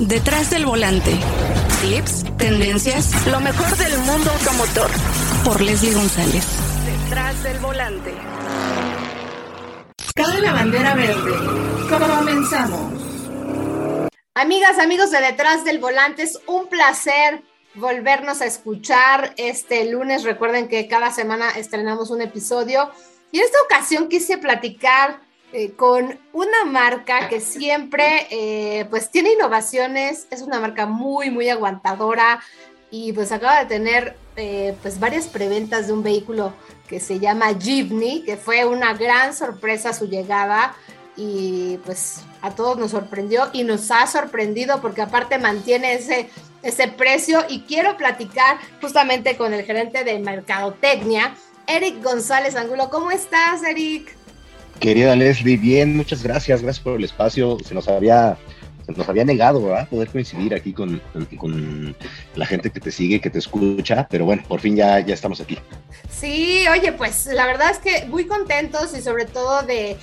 Detrás del volante. Tips, tendencias, lo mejor del mundo automotor. Por Leslie González. Detrás del volante. Cabe la bandera verde. Comenzamos. Amigas, amigos de Detrás del Volante, es un placer volvernos a escuchar este lunes. Recuerden que cada semana estrenamos un episodio y en esta ocasión quise platicar eh, con una marca que siempre eh, pues tiene innovaciones, es una marca muy, muy aguantadora y pues acaba de tener eh, pues varias preventas de un vehículo que se llama Jeepney, que fue una gran sorpresa su llegada y pues a todos nos sorprendió y nos ha sorprendido porque aparte mantiene ese, ese precio y quiero platicar justamente con el gerente de Mercadotecnia, Eric González Angulo. ¿Cómo estás, Eric? Querida Leslie, bien, muchas gracias, gracias por el espacio. Se nos había, nos había negado, ¿verdad? Poder coincidir aquí con, la gente que te sigue, que te escucha, pero bueno, por fin ya, ya estamos aquí. Sí, oye, pues la verdad es que muy contentos y sobre todo de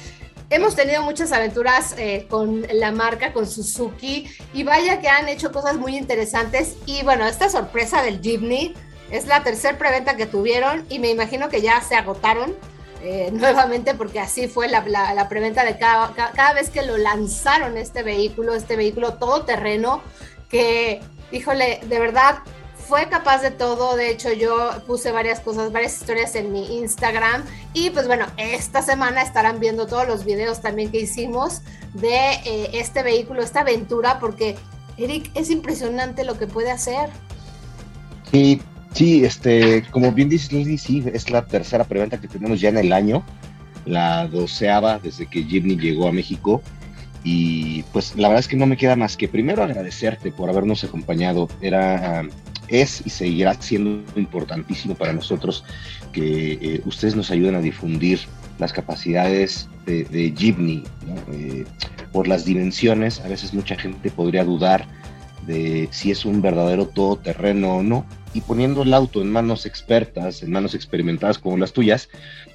hemos tenido muchas aventuras eh, con la marca, con Suzuki, y vaya que han hecho cosas muy interesantes. Y bueno, esta sorpresa del Jeepney es la tercera preventa que tuvieron y me imagino que ya se agotaron. Eh, nuevamente porque así fue la, la, preventa de cada, cada, vez que lo lanzaron este vehículo, este vehículo todoterreno, que, híjole, de verdad fue capaz de todo. De hecho, yo puse varias cosas, varias historias en mi Instagram. Y pues bueno, esta semana estarán viendo todos los videos también que hicimos de eh, este vehículo, esta aventura, porque Eric, es impresionante lo que puede hacer. Sí, Sí, este, como bien dices, Leslie, sí, es la tercera preventa que tenemos ya en el año, la doceava desde que Jimny llegó a México. Y pues la verdad es que no me queda más que primero agradecerte por habernos acompañado. Era, es y seguirá siendo importantísimo para nosotros que eh, ustedes nos ayuden a difundir las capacidades de, de eh, por las dimensiones, a veces mucha gente podría dudar de si es un verdadero todoterreno o no y poniendo el auto en manos expertas, en manos experimentadas como las tuyas,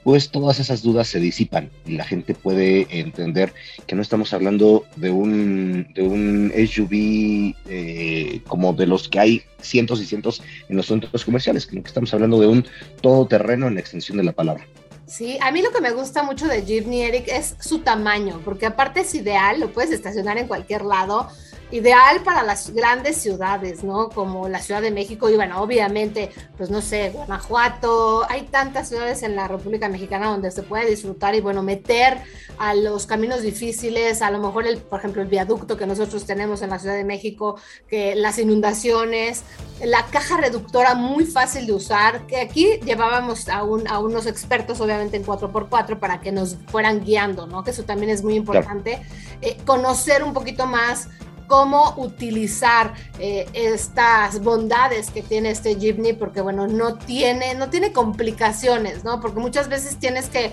pues todas esas dudas se disipan y la gente puede entender que no estamos hablando de un, de un SUV eh, como de los que hay cientos y cientos en los centros comerciales, sino que estamos hablando de un todoterreno en la extensión de la palabra. Sí, a mí lo que me gusta mucho de Jeepney Eric es su tamaño, porque aparte es ideal, lo puedes estacionar en cualquier lado ideal para las grandes ciudades, ¿no? Como la Ciudad de México y bueno, obviamente, pues no sé, Guanajuato, hay tantas ciudades en la República Mexicana donde se puede disfrutar y bueno, meter a los caminos difíciles, a lo mejor el, por ejemplo, el viaducto que nosotros tenemos en la Ciudad de México, que las inundaciones, la caja reductora muy fácil de usar, que aquí llevábamos a, un, a unos expertos obviamente en 4x4 para que nos fueran guiando, ¿no? Que eso también es muy importante, eh, conocer un poquito más cómo utilizar eh, estas bondades que tiene este Jeepney, porque bueno, no tiene, no tiene complicaciones, ¿no? Porque muchas veces tienes que,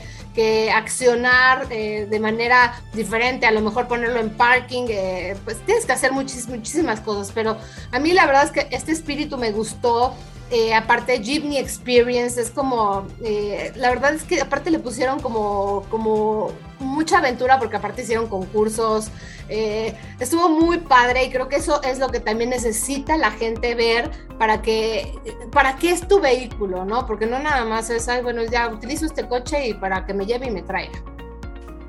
accionar eh, de manera diferente, a lo mejor ponerlo en parking, eh, pues tienes que hacer muchísimas cosas, pero a mí la verdad es que este espíritu me gustó, eh, aparte Jeepney Experience es como, eh, la verdad es que aparte le pusieron como, como mucha aventura porque aparte hicieron concursos, eh, estuvo muy padre y creo que eso es lo que también necesita la gente ver para que, para qué es tu vehículo, ¿no? Porque no nada más es, ay, bueno, ya utilizo este coche y para que me lleve y me traiga.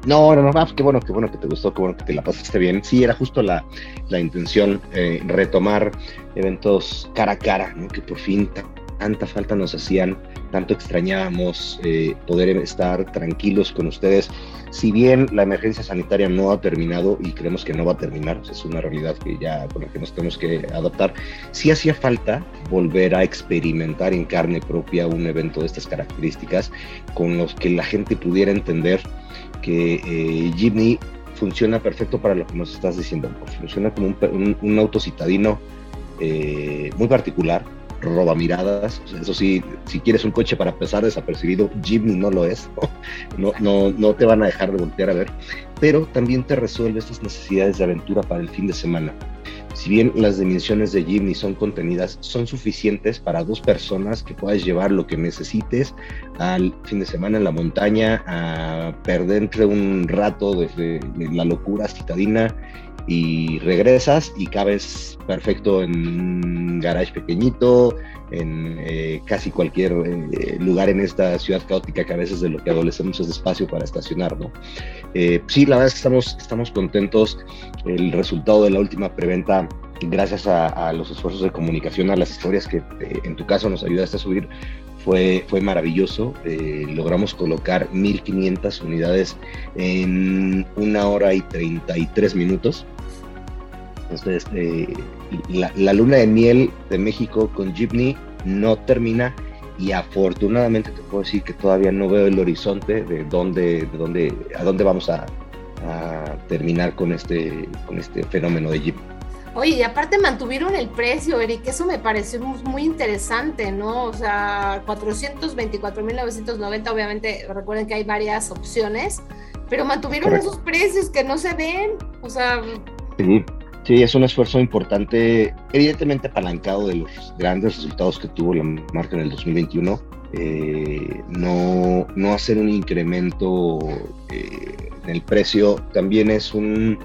No, no, no, ah, qué bueno, qué bueno que te gustó, qué bueno que te la pasaste bien. Sí, era justo la, la intención, eh, retomar eventos cara a cara, ¿no? que por fin tanta falta nos hacían, tanto extrañábamos eh, poder estar tranquilos con ustedes. Si bien la emergencia sanitaria no ha terminado y creemos que no va a terminar, es una realidad que ya con la que nos tenemos que adaptar, sí hacía falta volver a experimentar en carne propia un evento de estas características con los que la gente pudiera entender que eh, Jimny funciona perfecto para lo que nos estás diciendo. Funciona como un, auto citadino eh, muy particular, roba miradas. eso sí, si quieres un coche para pasar desapercibido, Jimny no lo es. ¿no? No, no, te van a dejar de voltear a ver. Pero también te resuelve estas necesidades de aventura para el fin de semana si bien las dimensiones de Jimny son contenidas, son suficientes para dos personas que puedas llevar lo que necesites al fin de semana en la montaña, a perder entre un rato de, la locura citadina y regresas y cabes perfecto en un garage pequeñito, en eh, casi cualquier eh, lugar en esta ciudad caótica que a veces de lo que adolecemos es espacio para estacionar, ¿no? Eh, sí, la verdad es que estamos, estamos contentos. El resultado de la última preventa, gracias a, los esfuerzos de comunicación, a las historias que en tu caso nos ayudaste a subir, fue, fue maravilloso. logramos colocar 1.500 unidades en una hora y 33 minutos. Entonces, la, luna de miel de México con Jeepney no termina y afortunadamente te puedo decir que todavía no veo el horizonte de dónde, de dónde, a dónde vamos a, terminar con este, con este fenómeno de Jeep. Oye, y aparte mantuvieron el precio, Eric, eso me pareció muy interesante, ¿no? O sea, 424.990, obviamente recuerden que hay varias opciones, pero mantuvieron esos precios que no se ven, o sea... Sí. Sí, es un esfuerzo importante, evidentemente apalancado de los grandes resultados que tuvo la marca en el 2021. Eh, no, no, hacer un incremento eh, en el precio también es, un,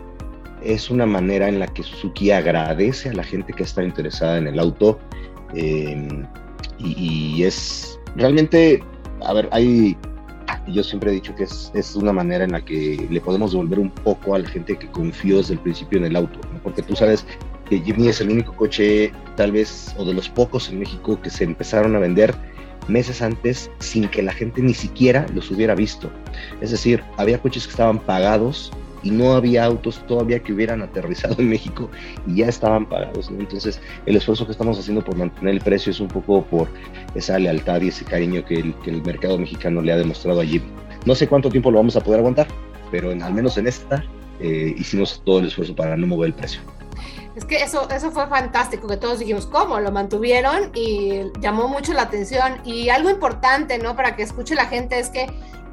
es una manera en la que Suzuki agradece a la gente que está interesada en el auto eh, y, y, es realmente, a ver, hay yo siempre he dicho que es, es, una manera en la que le podemos devolver un poco a la gente que confió desde el principio en el auto, porque tú sabes que Jimny es el único coche, tal vez, o de los pocos en México que se empezaron a vender meses antes sin que la gente ni siquiera los hubiera visto. Es decir, había coches que estaban pagados y no había autos todavía que hubieran aterrizado en México y ya estaban pagados. Entonces, el esfuerzo que estamos haciendo por mantener el precio es un poco por esa lealtad y ese cariño que el, que el mercado mexicano le ha demostrado allí. No sé cuánto tiempo lo vamos a poder aguantar, pero en, al menos en esta eh, hicimos todo el esfuerzo para no mover el precio. Es que eso, eso fue fantástico, que todos dijimos, ¿cómo? Lo mantuvieron y llamó mucho la atención. Y algo importante, ¿no? Para que escuche la gente es que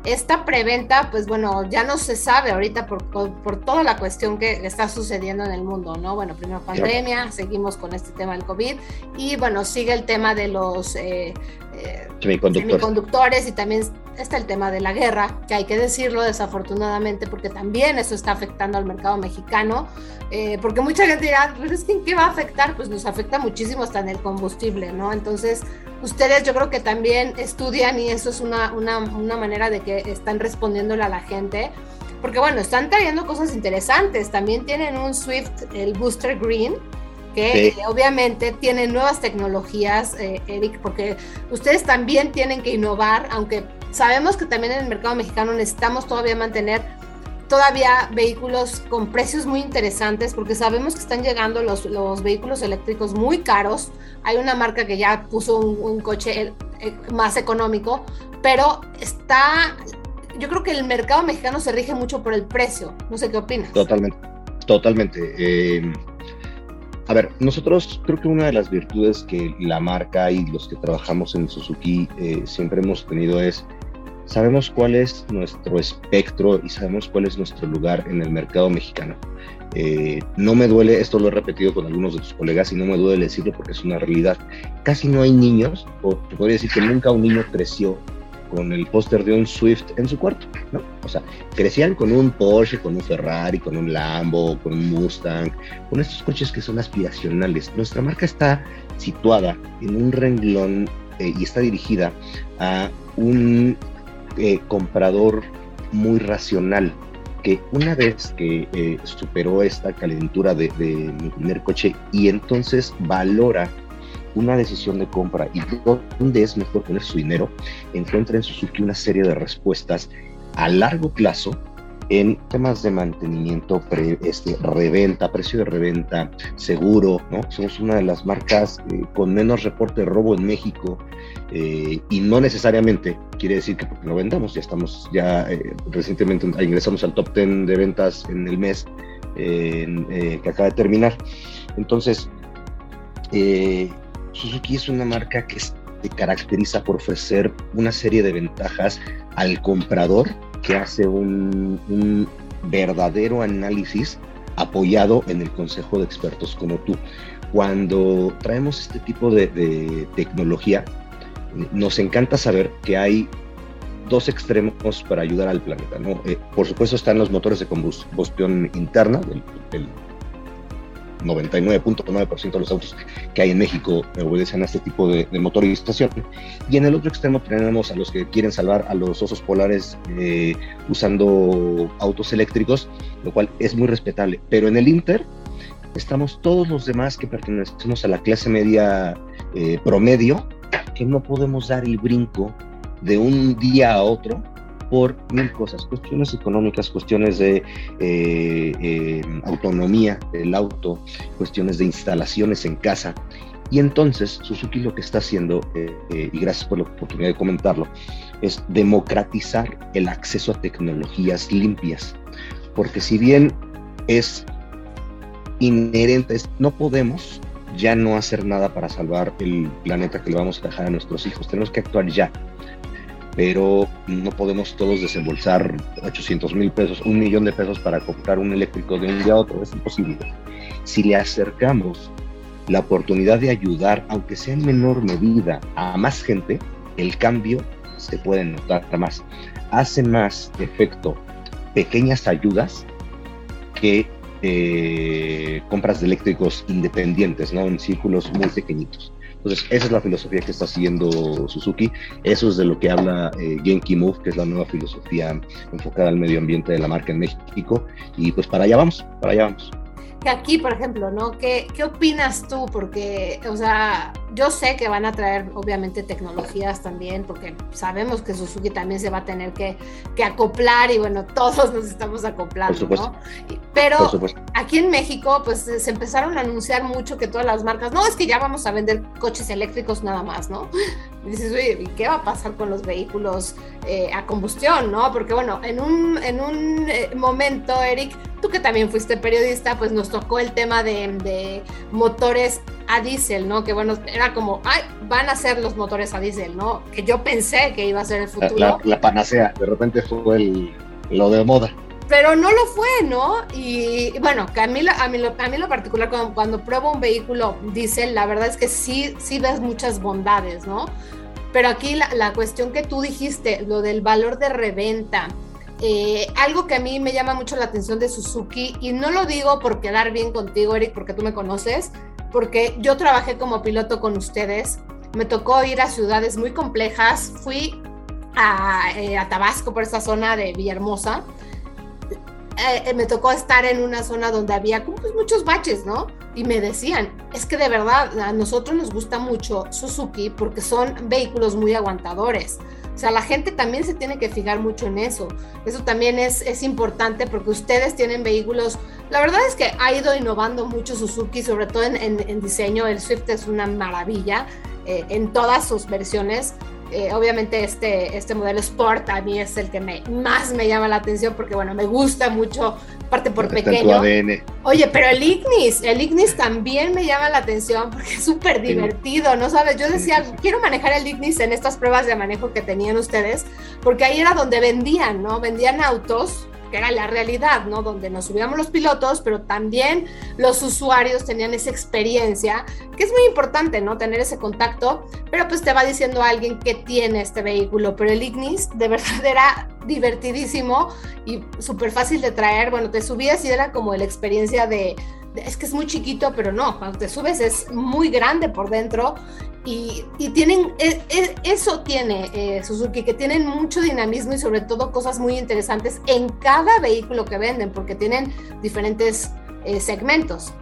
esta preventa, pues bueno, ya no se sabe ahorita por, por, toda la cuestión que está sucediendo en el mundo, ¿no? Bueno, primero pandemia, seguimos con este tema del COVID y bueno, sigue el tema de los eh, eh, semiconductores y también está el tema de la guerra, que hay que decirlo desafortunadamente, porque también eso está afectando al mercado mexicano, eh, porque mucha gente dirá, pero es que ¿en qué va a afectar? Pues nos afecta muchísimo hasta en el combustible, ¿no? Entonces, ustedes yo creo que también estudian y eso es una, una, una manera de que están respondiéndole a la gente. Porque bueno, están trayendo cosas interesantes. También tienen un Swift, el Booster Green, que obviamente tiene nuevas tecnologías, eh, Eric, porque ustedes también tienen que innovar, aunque sabemos que también en el mercado mexicano necesitamos todavía mantener todavía vehículos con precios muy interesantes, porque sabemos que están llegando los, los vehículos eléctricos muy caros. Hay una marca que ya puso un, coche eh, eh, más económico, pero está, yo creo que el mercado mexicano se rige mucho por el precio. No sé qué opinas. Totalmente, totalmente. Eh, a ver, nosotros creo que una de las virtudes que la marca y los que trabajamos en Suzuki eh, siempre hemos tenido es, sabemos cuál es nuestro espectro y sabemos cuál es nuestro lugar en el mercado mexicano. Eh, no me duele, esto lo he repetido con algunos de tus colegas y no me duele decirlo porque es una realidad. Casi no hay niños, o te podría decir que nunca un niño creció con el póster de un Swift en su cuarto, ¿no? O sea, crecían con un Porsche, con un Ferrari, con un Lambo, con un Mustang, con estos coches que son aspiracionales. Nuestra marca está situada en un renglón eh, y está dirigida a un eh, comprador muy racional, que una vez que eh, superó esta calentura de, de mi primer coche y entonces valora una decisión de compra y dónde es mejor poner su dinero, encuentra en Suzuki una serie de respuestas a largo plazo en temas de mantenimiento, este, reventa, precio de reventa, seguro, ¿no? Somos una de las marcas eh, con menos reporte de robo en México eh, y no necesariamente quiere decir que porque lo vendamos, ya estamos, ya eh, recientemente ingresamos al top 10 de ventas en el mes que acaba de terminar. Entonces, Suzuki es una marca que se caracteriza por ofrecer una serie de ventajas al comprador que hace un, verdadero análisis apoyado en el consejo de expertos como tú. Cuando traemos este tipo de, tecnología, nos encanta saber que hay dos extremos para ayudar al planeta. ¿no? Eh, por supuesto están los motores de combustión interna, del 99.9% de los autos que hay en México obedecen a este tipo de, motorización. Y en el otro extremo tenemos a los que quieren salvar a los osos polares eh, usando autos eléctricos, lo cual es muy respetable. Pero en el Inter estamos todos los demás que pertenecemos a la clase media eh, promedio, que no podemos dar el brinco de un día a otro por mil cosas, cuestiones económicas, cuestiones de eh, eh, autonomía del auto, cuestiones de instalaciones en casa. Y entonces Suzuki lo que está haciendo, eh, y gracias por la oportunidad de comentarlo, es democratizar el acceso a tecnologías limpias. Porque si bien es inherente, no podemos ya no hacer nada para salvar el planeta que le vamos a dejar a nuestros hijos, tenemos que actuar ya pero no podemos todos desembolsar 800 mil pesos, un millón de pesos para comprar un eléctrico de un día a otro, es imposible. Si le acercamos la oportunidad de ayudar, aunque sea en menor medida, a más gente, el cambio se puede notar más. Hace más efecto pequeñas ayudas que eh, compras de eléctricos independientes, ¿no? En círculos muy pequeñitos. Entonces, esa es la filosofía que está siguiendo Suzuki. Eso es de lo que habla eh, Genki Move, que es la nueva filosofía enfocada al medio ambiente de la marca en México. Y pues para allá vamos, para allá vamos aquí, por ejemplo, ¿no? ¿Qué, ¿Qué opinas tú? Porque, o sea, yo sé que van a traer obviamente tecnologías también, porque sabemos que Suzuki también se va a tener que, que acoplar y bueno, todos nos estamos acoplando, ¿no? Pero aquí en México, pues se empezaron a anunciar mucho que todas las marcas, no, es que ya vamos a vender coches eléctricos nada más, ¿no? Y dices, oye, ¿y qué va a pasar con los vehículos eh, a combustión, no? Porque bueno, en un, en un eh, momento, Eric, tú que también fuiste periodista, pues nos tocó el tema de, motores a diésel, ¿no? Que bueno, era como, ay, van a ser los motores a diésel, ¿no? Que yo pensé que iba a ser el futuro. La, panacea, de repente fue el, lo de moda. Pero no lo fue, ¿no? Y, bueno, que a mí, a mí, a mí lo particular, cuando, cuando pruebo un vehículo diésel, la verdad es que sí, sí ves muchas bondades, ¿no? Pero aquí la, la cuestión que tú dijiste, lo del valor de reventa, eh, algo que a mí me llama mucho la atención de Suzuki, y no lo digo por quedar bien contigo, Eric, porque tú me conoces, porque yo trabajé como piloto con ustedes, me tocó ir a ciudades muy complejas, fui a, eh, Tabasco por esa zona de Villahermosa, eh, me tocó estar en una zona donde había pues, muchos baches, ¿no? Y me decían, es que de verdad a nosotros nos gusta mucho Suzuki porque son vehículos muy aguantadores. O sea, la gente también se tiene que fijar mucho en eso. Eso también es, es importante porque ustedes tienen vehículos. La verdad es que ha ido innovando mucho Suzuki, sobre todo en, en, diseño. El Swift es una maravilla eh, en todas sus versiones. Eh, obviamente este, este modelo Sport a mí es el que me, más me llama la atención porque, bueno, me gusta mucho, parte por pequeño. Oye, pero el Ignis, el Ignis también me llama la atención porque es súper divertido, ¿no sabes? Yo decía, quiero manejar el Ignis en estas pruebas de manejo que tenían ustedes, porque ahí era donde vendían, ¿no? Vendían autos era la realidad, ¿no? Donde nos subíamos los pilotos, pero también los usuarios tenían esa experiencia, que es muy importante, ¿no? Tener ese contacto, pero pues te va diciendo alguien que tiene este vehículo, pero el Ignis de verdad era divertidísimo y súper fácil de traer, bueno, te subías y era como la experiencia de, es que es muy chiquito, pero no, cuando te subes es muy grande por dentro y, tienen, e, e, eso tiene eh, Suzuki, que tienen mucho dinamismo y sobre todo cosas muy interesantes en cada vehículo que venden, porque tienen diferentes eh, segmentos.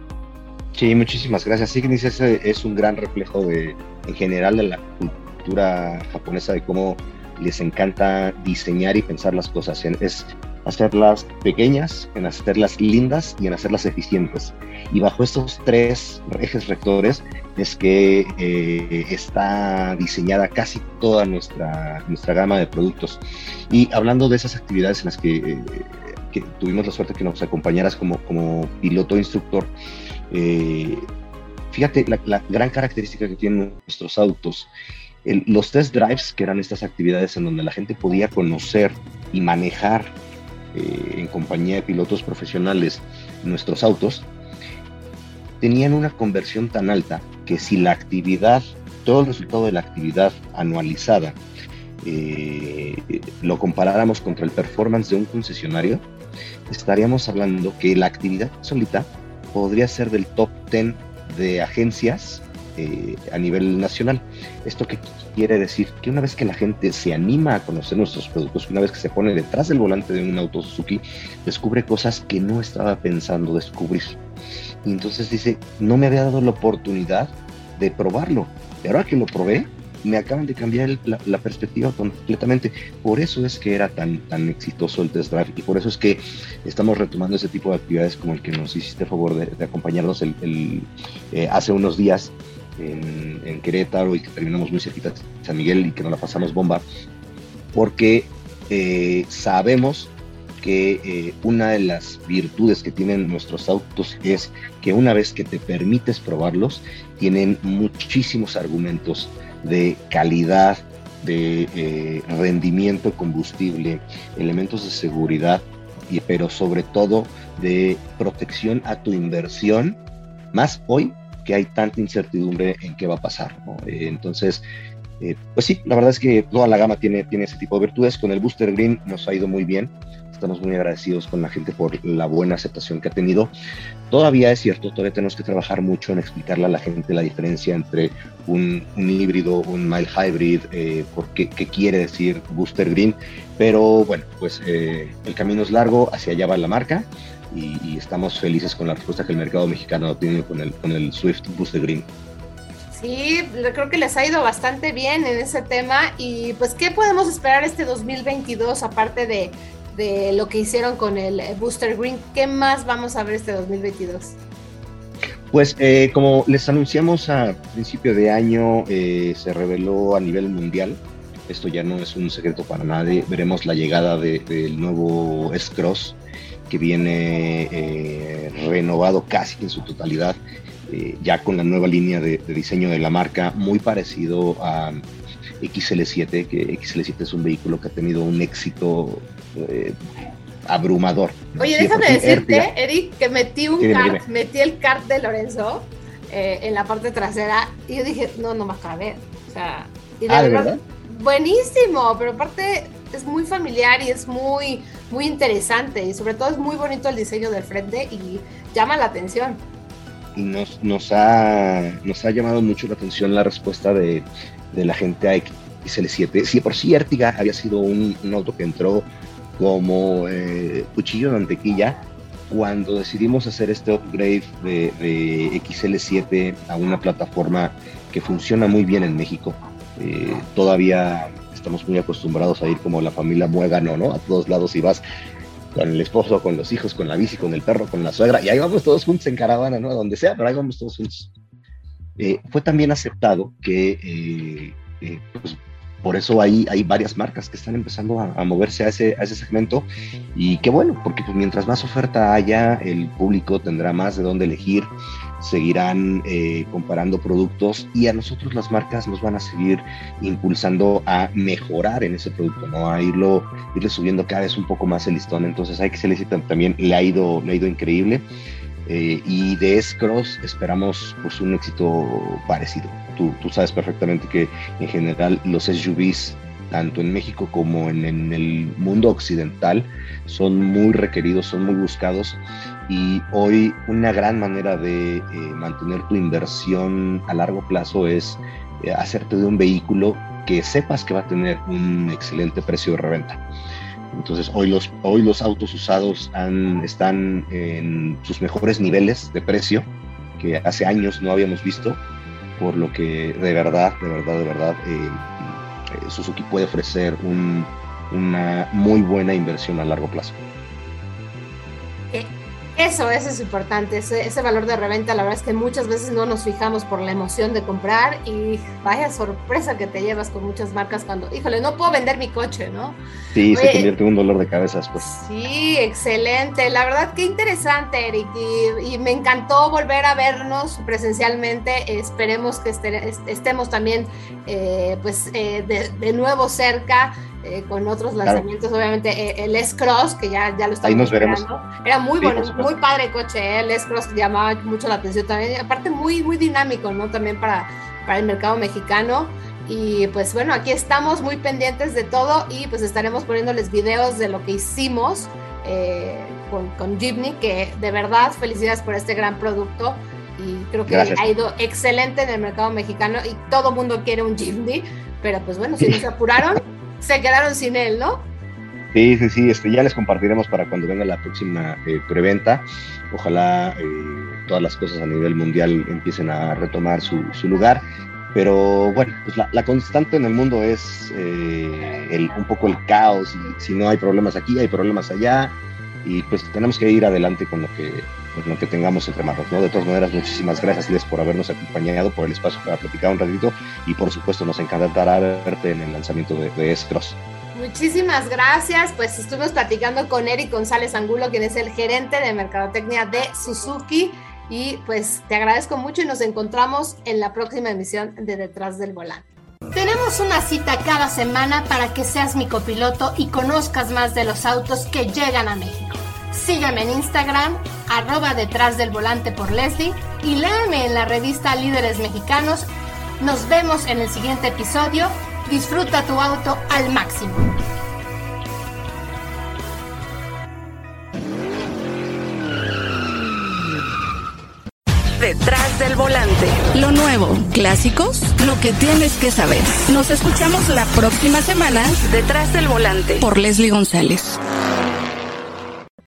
Sí, muchísimas gracias. Ignis es, es un gran reflejo de, en general de la cultura japonesa, de cómo les encanta diseñar y pensar las cosas. Es hacerlas pequeñas, en hacerlas lindas y en hacerlas eficientes. Y bajo estos tres ejes rectores es que eh, está diseñada casi toda nuestra, nuestra gama de productos. Y hablando de esas actividades en las que, eh, tuvimos la suerte que nos acompañaras como, como piloto instructor, eh, fíjate la, gran característica que tienen nuestros autos. los test drives, que eran estas actividades en donde la gente podía conocer y manejar eh, en compañía de pilotos profesionales nuestros autos, tenían una conversión tan alta que si la actividad, todo el resultado de la actividad anualizada, eh, lo comparáramos contra el performance de un concesionario, estaríamos hablando que la actividad solita podría ser del top 10 de agencias eh, a nivel nacional. ¿Esto qué quiere decir? Que una vez que la gente se anima a conocer nuestros productos, una vez que se pone detrás del volante de un auto Suzuki, descubre cosas que no estaba pensando descubrir. Y entonces dice, no me había dado la oportunidad de probarlo. Y ahora que lo probé, me acaban de cambiar la, perspectiva completamente. Por eso es que era tan, tan exitoso el test drive y por eso es que estamos retomando ese tipo de actividades como el que nos hiciste favor de, acompañarnos el, eh, hace unos días en, Querétaro y que terminamos muy cerquita de San Miguel y que nos la pasamos bomba, porque eh, sabemos que eh, una de las virtudes que tienen nuestros autos es que una vez que te permites probarlos, tienen muchísimos argumentos de calidad, de eh, rendimiento combustible, elementos de seguridad, y, pero sobre todo de protección a tu inversión, más hoy que hay tanta incertidumbre en qué va a pasar. Eh, entonces, eh, pues sí, la verdad es que toda la gama tiene, tiene ese tipo de virtudes. Con el Booster Green nos ha ido muy bien. Estamos muy agradecidos con la gente por la buena aceptación que ha tenido. Todavía es cierto, todavía tenemos que trabajar mucho en explicarle a la gente la diferencia entre un, híbrido, un mild hybrid, eh, por qué, quiere decir Booster Green. Pero bueno, pues el camino es largo, hacia allá va la marca y, estamos felices con la respuesta que el mercado mexicano tiene con el, con el Swift Booster Green. Sí, creo que les ha ido bastante bien en ese tema y pues ¿qué podemos esperar este 2022 aparte de, de lo que hicieron con el Booster Green? ¿Qué más vamos a ver este 2022? Pues eh, como les anunciamos a principio de año, eh, se reveló a nivel mundial, esto ya no es un secreto para nadie, veremos la llegada del nuevo S-Cross que viene eh, renovado casi en su totalidad, eh, ya con la nueva línea de, diseño de la marca, muy parecido a XL7, que XL7 es un vehículo que ha tenido un éxito eh, abrumador. Oye, déjame decirte, Eric, que metí un kart, metí el kart de Lorenzo en la parte trasera y yo dije, no, no más cabe. O sea, y de ah, verdad, buenísimo, pero aparte es muy familiar y es muy, muy interesante y sobre todo es muy bonito el diseño del frente y llama la atención. Nos, nos, ha, nos ha llamado mucho la atención la respuesta de, de la gente a XL7. Si por sí Ertiga había sido un, un auto que entró como eh, cuchillo de mantequilla, cuando decidimos hacer este upgrade de, de, XL7 a una plataforma que funciona muy bien en México, eh, todavía estamos muy acostumbrados a ir como la familia muégano, ¿no? A todos lados y vas con el esposo, con los hijos, con la bici, con el perro, con la suegra, y ahí vamos todos juntos en caravana, ¿no? A donde sea, pero ahí vamos todos juntos. Eh, fue también aceptado que, eh, eh, pues, por eso hay, hay varias marcas que están empezando a, moverse a ese, a ese segmento, y qué bueno, porque pues, mientras más oferta haya, el público tendrá más de dónde elegir, seguirán eh, comparando productos y a nosotros las marcas nos van a seguir impulsando a mejorar en ese producto, ¿no? A irlo, irle subiendo cada vez un poco más el listón. Entonces hay que se también le ha ido, le ha ido increíble. Eh, y de S-Cross esperamos pues un éxito parecido. Tú, sabes perfectamente que en general los SUVs tanto en México como en, el mundo occidental, son muy requeridos, son muy buscados y hoy una gran manera de eh, mantener tu inversión a largo plazo es eh, hacerte de un vehículo que sepas que va a tener un excelente precio de reventa. Entonces hoy los, hoy los autos usados están en sus mejores niveles de precio que hace años no habíamos visto, por lo que de verdad, de verdad, de verdad, eh, Suzuki puede ofrecer una muy buena inversión a largo plazo. Eso, eso es importante, ese, valor de reventa, la verdad es que muchas veces no nos fijamos por la emoción de comprar y vaya sorpresa que te llevas con muchas marcas cuando, híjole, no puedo vender mi coche, ¿no? Sí, se convierte en un dolor de cabeza después. Sí, excelente, la verdad que interesante, Eric, y, me encantó volver a vernos presencialmente, esperemos que estemos también eh, pues eh, de, de nuevo cerca. Eh, con otros lanzamientos, obviamente eh, el S-Cross, que ya, ya lo estamos Ahí nos veremos. Era muy bueno, muy padre coche, ¿eh? el S-Cross llamaba mucho la atención también, aparte muy, muy dinámico, ¿no? También para, para el mercado mexicano. Y pues bueno, aquí estamos muy pendientes de todo y pues estaremos poniéndoles videos de lo que hicimos con, con Jeepney, que de verdad felicidades por este gran producto y creo que ha ido excelente en el mercado mexicano y todo mundo quiere un Jeepney, pero pues bueno, si no se apuraron, se quedaron sin él, ¿no? Sí, sí, sí, este, ya les compartiremos para cuando venga la próxima eh, preventa. Ojalá eh, todas las cosas a nivel mundial empiecen a retomar su, lugar. Pero bueno, pues la, la, constante en el mundo es eh, el, un poco el caos. Y si no hay problemas aquí, hay problemas allá. Y pues tenemos que ir adelante con lo que, con lo que tengamos entre manos. ¿no? De todas maneras, muchísimas gracias, Les, por habernos acompañado, por el espacio para platicar un ratito. Y por supuesto, nos encantará verte en el lanzamiento de, de S-Cross. Muchísimas gracias. Pues estuvimos platicando con Eric González Angulo, quien es el gerente de Mercadotecnia de Suzuki. Y pues te agradezco mucho y nos encontramos en la próxima emisión de Detrás del Volante. Tenemos una cita cada semana para que seas mi copiloto y conozcas más de los autos que llegan a México. Sígueme en Instagram, arroba detrás del volante por Leslie y léeme en la revista Líderes Mexicanos. Nos vemos en el siguiente episodio Disfruta tu auto al máximo. Detrás del volante. Lo nuevo, clásicos, lo que tienes que saber. Nos escuchamos la próxima semana. Detrás del volante. Por Leslie González.